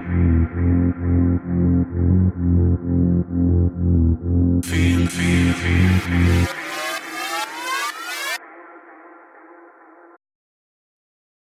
Feel, feel, feel, feel.